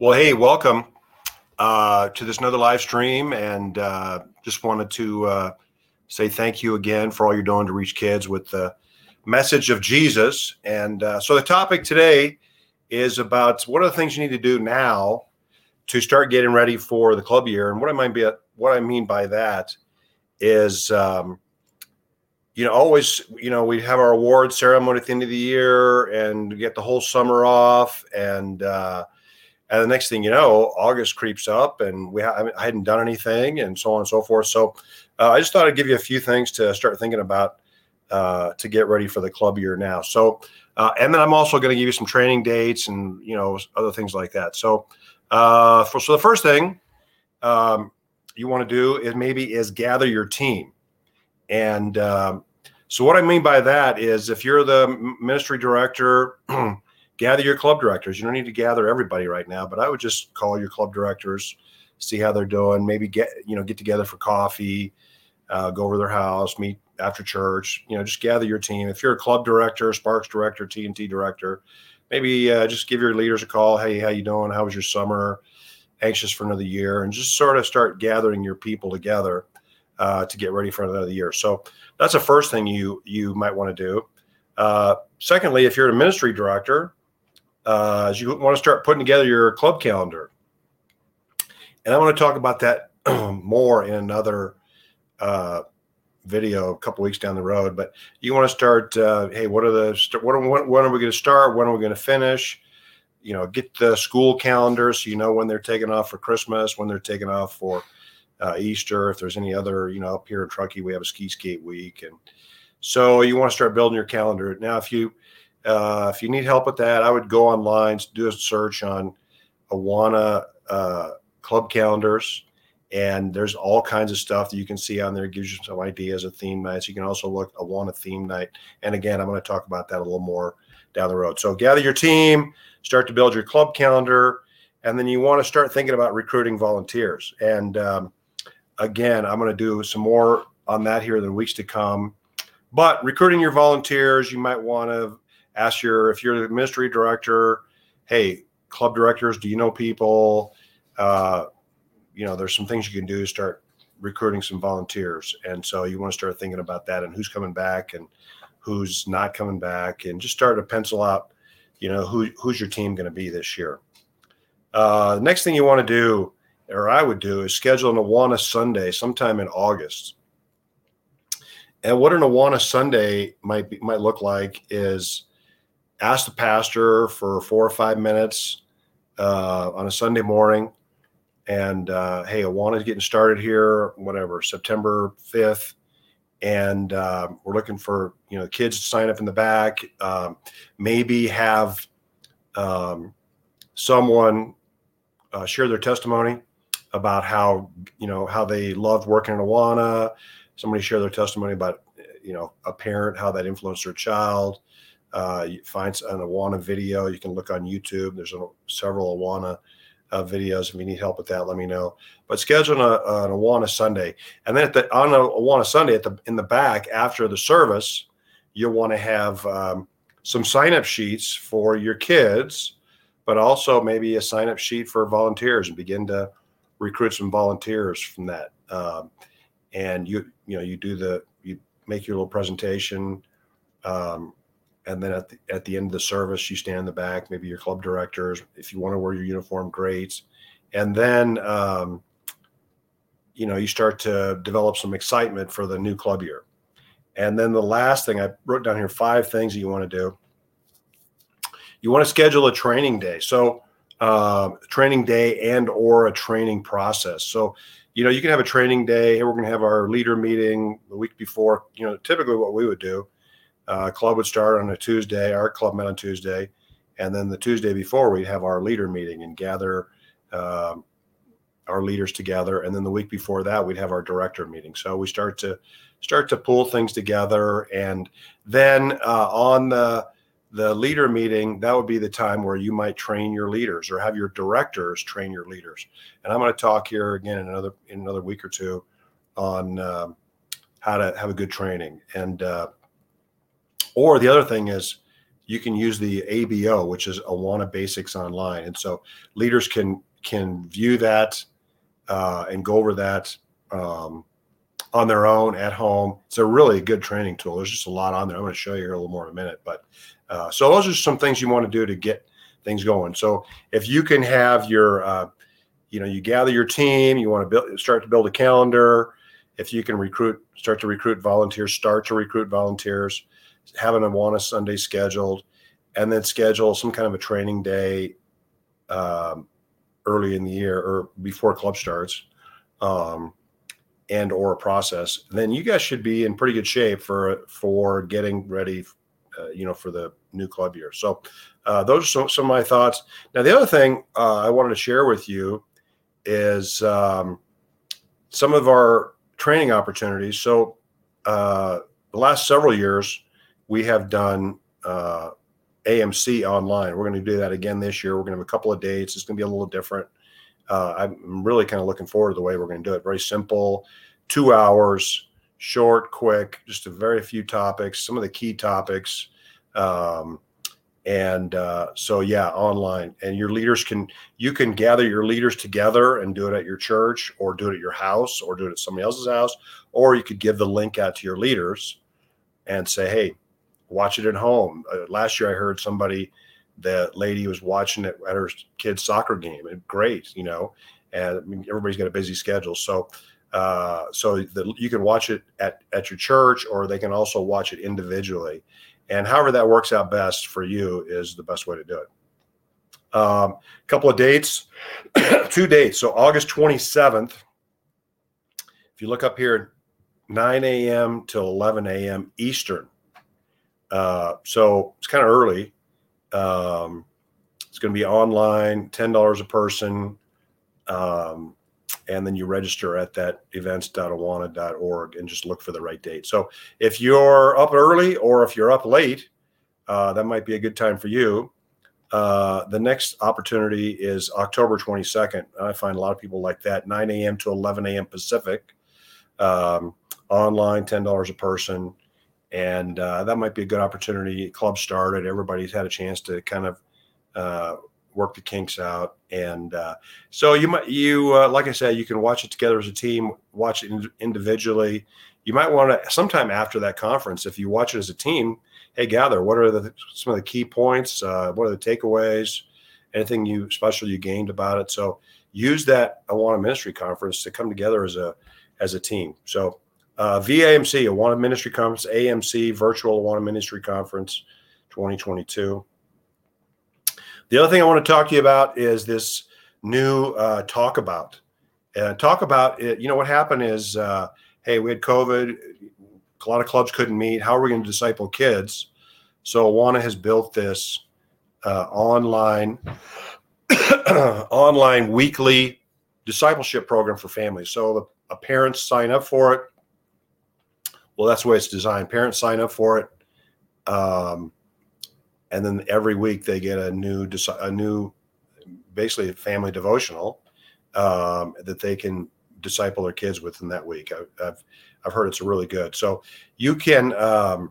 Well, hey, welcome uh, to this another live stream, and uh, just wanted to uh, say thank you again for all you're doing to reach kids with the message of Jesus. And uh, so, the topic today is about what are the things you need to do now to start getting ready for the club year. And what I mean by what I mean by that is, um, you know, always, you know, we have our award ceremony at the end of the year, and get the whole summer off, and uh, and the next thing you know, August creeps up, and we ha- I hadn't done anything, and so on and so forth. So, uh, I just thought I'd give you a few things to start thinking about uh, to get ready for the club year now. So, uh, and then I'm also going to give you some training dates and you know other things like that. So, uh, for, so the first thing um, you want to do is maybe is gather your team, and um, so what I mean by that is if you're the ministry director. gather your club directors. You don't need to gather everybody right now, but I would just call your club directors, see how they're doing. Maybe get you know get together for coffee, uh, go over their house, meet after church. You know, just gather your team. If you're a club director, Sparks director, TNT director, maybe uh, just give your leaders a call. Hey, how you doing? How was your summer? Anxious for another year, and just sort of start gathering your people together uh, to get ready for another year. So that's the first thing you you might want to do. Uh, secondly, if you're a ministry director, uh, you want to start putting together your club calendar. And I want to talk about that more in another uh, video a couple weeks down the road. But you want to start. Uh, hey, what are the what are, when, when are we going to start? When are we going to finish? You know, get the school calendar so you know when they're taking off for Christmas, when they're taking off for uh, Easter. If there's any other, you know, up here in Truckee, we have a ski skate week, and so you want to start building your calendar. Now, if you uh, if you need help with that, I would go online, do a search on Awana uh, club calendars, and there's all kinds of stuff that you can see on there. It gives you some ideas of theme nights. You can also look Awana theme night, and again, I'm going to talk about that a little more down the road. So gather your team, start to build your club calendar, and then you want to start thinking about recruiting volunteers. And um, again, I'm going to do some more on that here in the weeks to come. But recruiting your volunteers, you might want to ask your if you're the ministry director, hey, club directors, do you know people? Uh, you know, there's some things you can do to start recruiting some volunteers, and so you want to start thinking about that and who's coming back and who's not coming back, and just start to pencil out, you know, who who's your team going to be this year. Uh, next thing you want to do, or I would do, is schedule an Awana Sunday sometime in August. And what an Awana Sunday might be, might look like is ask the pastor for four or five minutes uh, on a Sunday morning. And uh, hey, wanted getting started here, whatever, September 5th. And uh, we're looking for, you know, kids to sign up in the back. Um, maybe have um, someone uh, share their testimony about how, you know, how they loved working in Awana. Somebody share their testimony about, you know, a parent, how that influenced their child uh, find an Awana video. You can look on YouTube. There's a, several Awana uh, videos. If you need help with that, let me know. But schedule a, an Awana Sunday, and then at the, on a Awana Sunday at the in the back after the service, you'll want to have um, some sign up sheets for your kids, but also maybe a sign up sheet for volunteers and begin to recruit some volunteers from that. Um, and you you know you do the you make your little presentation. Um, and then at the, at the end of the service you stand in the back maybe your club directors if you want to wear your uniform great. And then um, you know you start to develop some excitement for the new club year. And then the last thing i wrote down here five things that you want to do. You want to schedule a training day. So uh, training day and or a training process. So you know you can have a training day. Hey we're going to have our leader meeting the week before. You know typically what we would do uh, club would start on a Tuesday. Our club met on Tuesday, and then the Tuesday before we'd have our leader meeting and gather um, our leaders together. And then the week before that we'd have our director meeting. So we start to start to pull things together, and then uh, on the the leader meeting, that would be the time where you might train your leaders or have your directors train your leaders. And I'm going to talk here again in another in another week or two on um, how to have a good training and. Or the other thing is you can use the ABO, which is Awana Basics Online, and so leaders can can view that uh, and go over that um, on their own at home. It's a really good training tool. There's just a lot on there. I'm going to show you here a little more in a minute, but uh, so those are some things you want to do to get things going. So if you can have your, uh, you know, you gather your team, you want to build, start to build a calendar. If you can recruit, start to recruit volunteers, start to recruit volunteers, have an Awana Sunday scheduled, and then schedule some kind of a training day um, early in the year or before club starts. Um, and or a process, then you guys should be in pretty good shape for for getting ready, uh, you know, for the new club year. So uh, those are some, some, of my thoughts. Now, the other thing uh, I wanted to share with you is um, some of our training opportunities. So, uh, the last several years, we have done uh, AMC online. We're going to do that again this year. We're going to have a couple of dates. It's going to be a little different. Uh, I'm really kind of looking forward to the way we're going to do it. Very simple, two hours, short, quick, just a very few topics, some of the key topics. Um, and uh, so yeah online and your leaders can you can gather your leaders together and do it at your church or do it at your house or do it at somebody else's house or you could give the link out to your leaders and say hey watch it at home uh, last year i heard somebody the lady was watching it at her kid's soccer game and great you know and I mean, everybody's got a busy schedule so uh, so the, you can watch it at, at your church or they can also watch it individually and however that works out best for you is the best way to do it. A um, couple of dates, two dates. So August 27th, if you look up here, 9 a.m. till 11 a.m. Eastern. Uh, so it's kind of early. Um, it's going to be online, $10 a person. Um, and then you register at that events.awana.org and just look for the right date. So if you're up early or if you're up late, uh, that might be a good time for you. Uh, the next opportunity is October 22nd. I find a lot of people like that, 9 a.m. to 11 a.m. Pacific, um, online, $10 a person. And uh, that might be a good opportunity. Club started, everybody's had a chance to kind of uh, work the kinks out. And uh, so you might, you, uh, like I said, you can watch it together as a team, watch it in, individually. You might want to sometime after that conference, if you watch it as a team, hey, gather what are the some of the key points, uh, what are the takeaways, anything you special you gained about it. So use that Awana Ministry Conference to come together as a as a team. So uh, VAMC, Awana Ministry Conference, AMC Virtual Awana Ministry Conference, 2022. The other thing I want to talk to you about is this new uh, talk about. Uh, talk about it. You know what happened is, uh, hey, we had COVID. A lot of clubs couldn't meet. How are we going to disciple kids? So Awana has built this uh, online online weekly discipleship program for families. So the parents sign up for it. Well, that's the way it's designed. Parents sign up for it. Um, and then every week they get a new a new basically a family devotional um, that they can disciple their kids within that week. I, have I've heard it's really good. So you can um,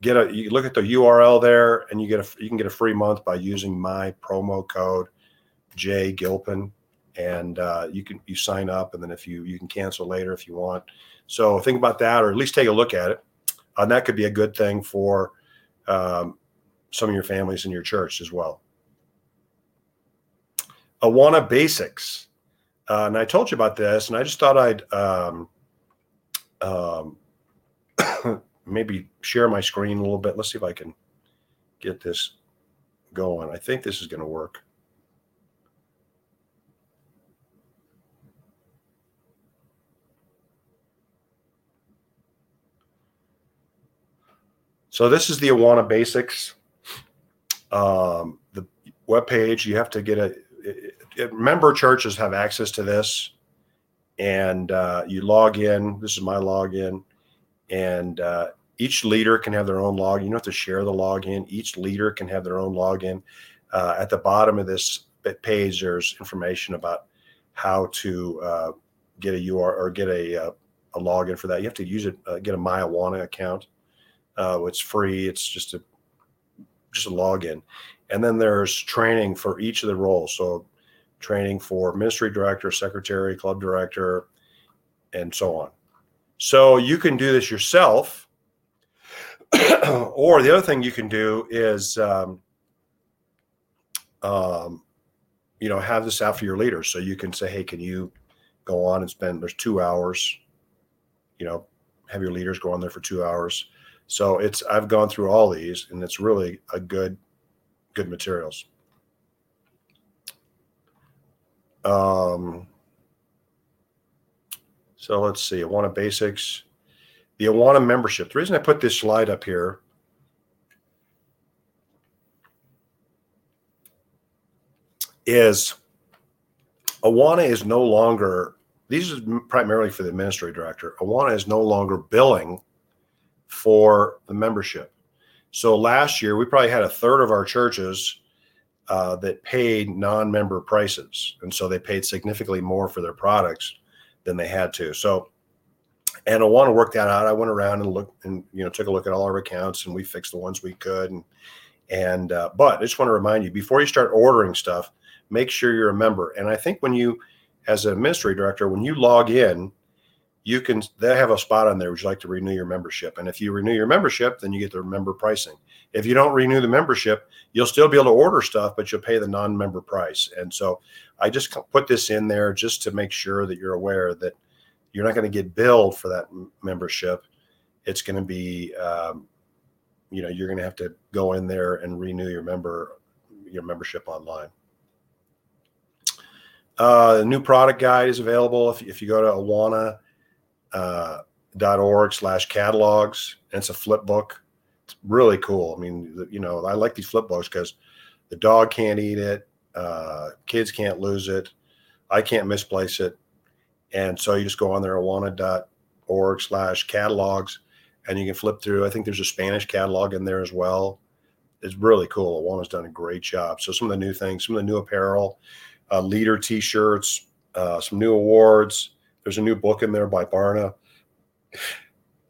get a you look at the URL there, and you get a you can get a free month by using my promo code J Gilpin, and uh, you can you sign up, and then if you you can cancel later if you want. So think about that, or at least take a look at it. And that could be a good thing for um, some of your families in your church as well. Awana Basics. Uh, and I told you about this, and I just thought I'd um, um, maybe share my screen a little bit. Let's see if I can get this going. I think this is going to work. So this is the Awana Basics um, the web page. You have to get a it, it, member churches have access to this, and uh, you log in. This is my login, and uh, each leader can have their own login. You don't have to share the login. Each leader can have their own login. Uh, at the bottom of this page, there's information about how to uh, get a UR or get a, uh, a login for that. You have to use it, uh, get a My Awana account. Uh, it's free. It's just a just a login. And then there's training for each of the roles. So training for ministry director, secretary, club director, and so on. So you can do this yourself. or the other thing you can do is, um, um, you know, have this out for your leaders. So you can say, hey, can you go on and spend, there's two hours, you know, have your leaders go on there for two hours. So it's, I've gone through all these and it's really a good, good materials. Um, so let's see, Awana Basics, the Awana membership. The reason I put this slide up here is Awana is no longer, these is primarily for the administrative director. Awana is no longer billing for the membership. So last year, we probably had a third of our churches uh, that paid non-member prices, and so they paid significantly more for their products than they had to. So, and I want to work that out. I went around and looked and you know took a look at all our accounts, and we fixed the ones we could. And and uh, but I just want to remind you before you start ordering stuff, make sure you're a member. And I think when you, as an administrative director, when you log in, you can they have a spot on there. Would you like to renew your membership? And if you renew your membership then you get the member pricing. If you don't renew the membership you'll still be able to order stuff but you'll pay the non-member price. And so i just put this in there just to make sure that you're aware that you're not going to get billed for that membership. It's going to be um, you know you're going to have to go in there and renew your member your membership online. Uh, the new product guide is available. If, if you go to awana uh, org slash catalogs. And it's a flip book. It's really cool. I mean, you know, I like these flip books because the dog can't eat it, uh, kids can't lose it, I can't misplace it. And so you just go on there, awana.org slash catalogs, and you can flip through. I think there's a Spanish catalog in there as well. It's really cool. Awana's done a great job. So some of the new things, some of the new apparel, uh, leader t-shirts, uh, some new awards, there's a new book in there by Barna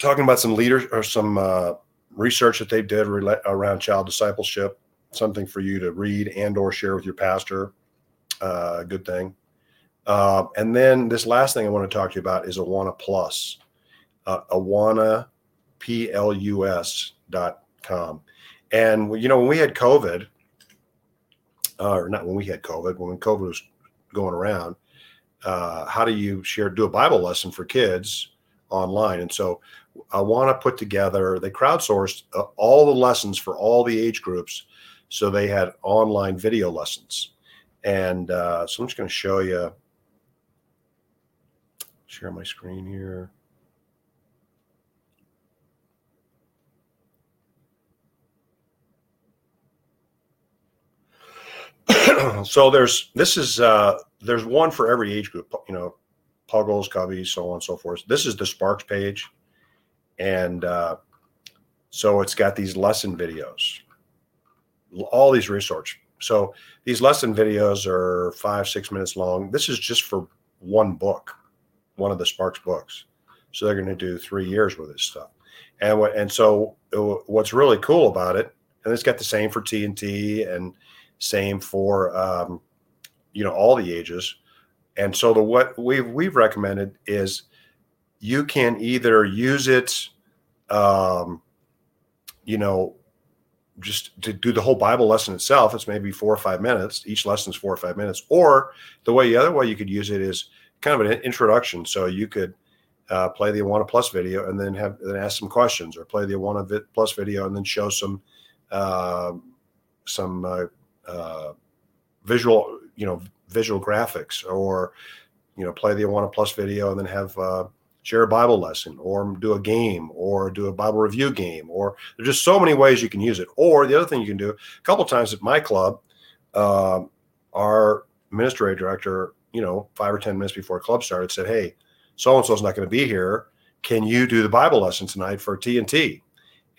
talking about some leaders or some uh, research that they did around child discipleship. Something for you to read and or share with your pastor. Uh, good thing. Uh, and then this last thing I want to talk to you about is Awana Plus. Uh, Awana, P L U S dot com. And, you know, when we had COVID, uh, or not when we had COVID, when COVID was going around, uh, how do you share do a bible lesson for kids online? And so i want to put together they crowdsourced uh, all the lessons for all the age groups so they had online video lessons. And uh, so i'm just going to show you share my screen here. So there's this is uh there's one for every age group you know puggles cubbies so on and so forth. This is the sparks page. And uh so it's got these lesson videos. All these resources so these lesson videos are five six minutes long. This is just for one book one of the sparks books. So they're going to do three years with this stuff. And what and so what's really cool about it and it's got the same for TNT and same for um, you know all the ages. And so the what we've we've recommended is you can either use it, um, you know, just to do the whole Bible lesson itself. It's maybe four or five minutes. Each lesson is four or five minutes. Or the way the other way you could use it is kind of an introduction. So you could uh, play the Awana Plus video and then have then ask some questions, or play the Awana Plus video and then show some uh, some uh, uh, visual, you know, visual graphics, or you know, play the Awana Plus video and then have uh, share a Bible lesson, or do a game, or do a Bible review game, or there's just so many ways you can use it. Or the other thing you can do, a couple times at my club, uh, our administrative director, you know, five or ten minutes before club started, said, "Hey, so and so's not going to be here. Can you do the Bible lesson tonight for TNT?"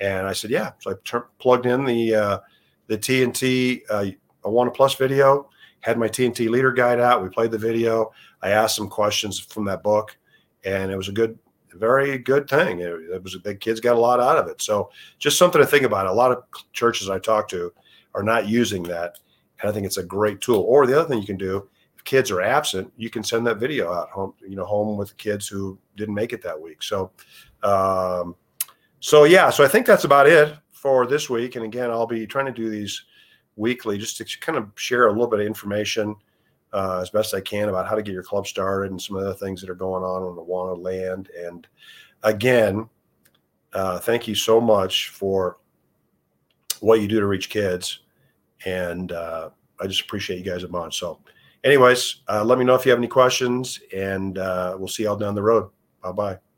And I said, "Yeah." So I plugged in the uh, the TNT uh, Awana Plus video, had my TNT leader guide out. We played the video. I asked some questions from that book, and it was a good very good thing. It, it was the kids got a lot out of it. So just something to think about. A lot of churches I talk to are not using that, and I think it's a great tool. Or the other thing you can do, if kids are absent, you can send that video out home, you know, home with kids who didn't make it that week. So, um, so yeah, so I think that's about it for this week. And again, I'll be trying to do these weekly just to kind of share a little bit of information uh, as best I can about how to get your club started and some of the things that are going on on the Awana land. And again, uh, thank you so much for what you do to reach kids. And uh, I just appreciate you guys a bunch. So, anyways, uh, let me know if you have any questions, and uh, we'll see y'all down the road. Bye bye.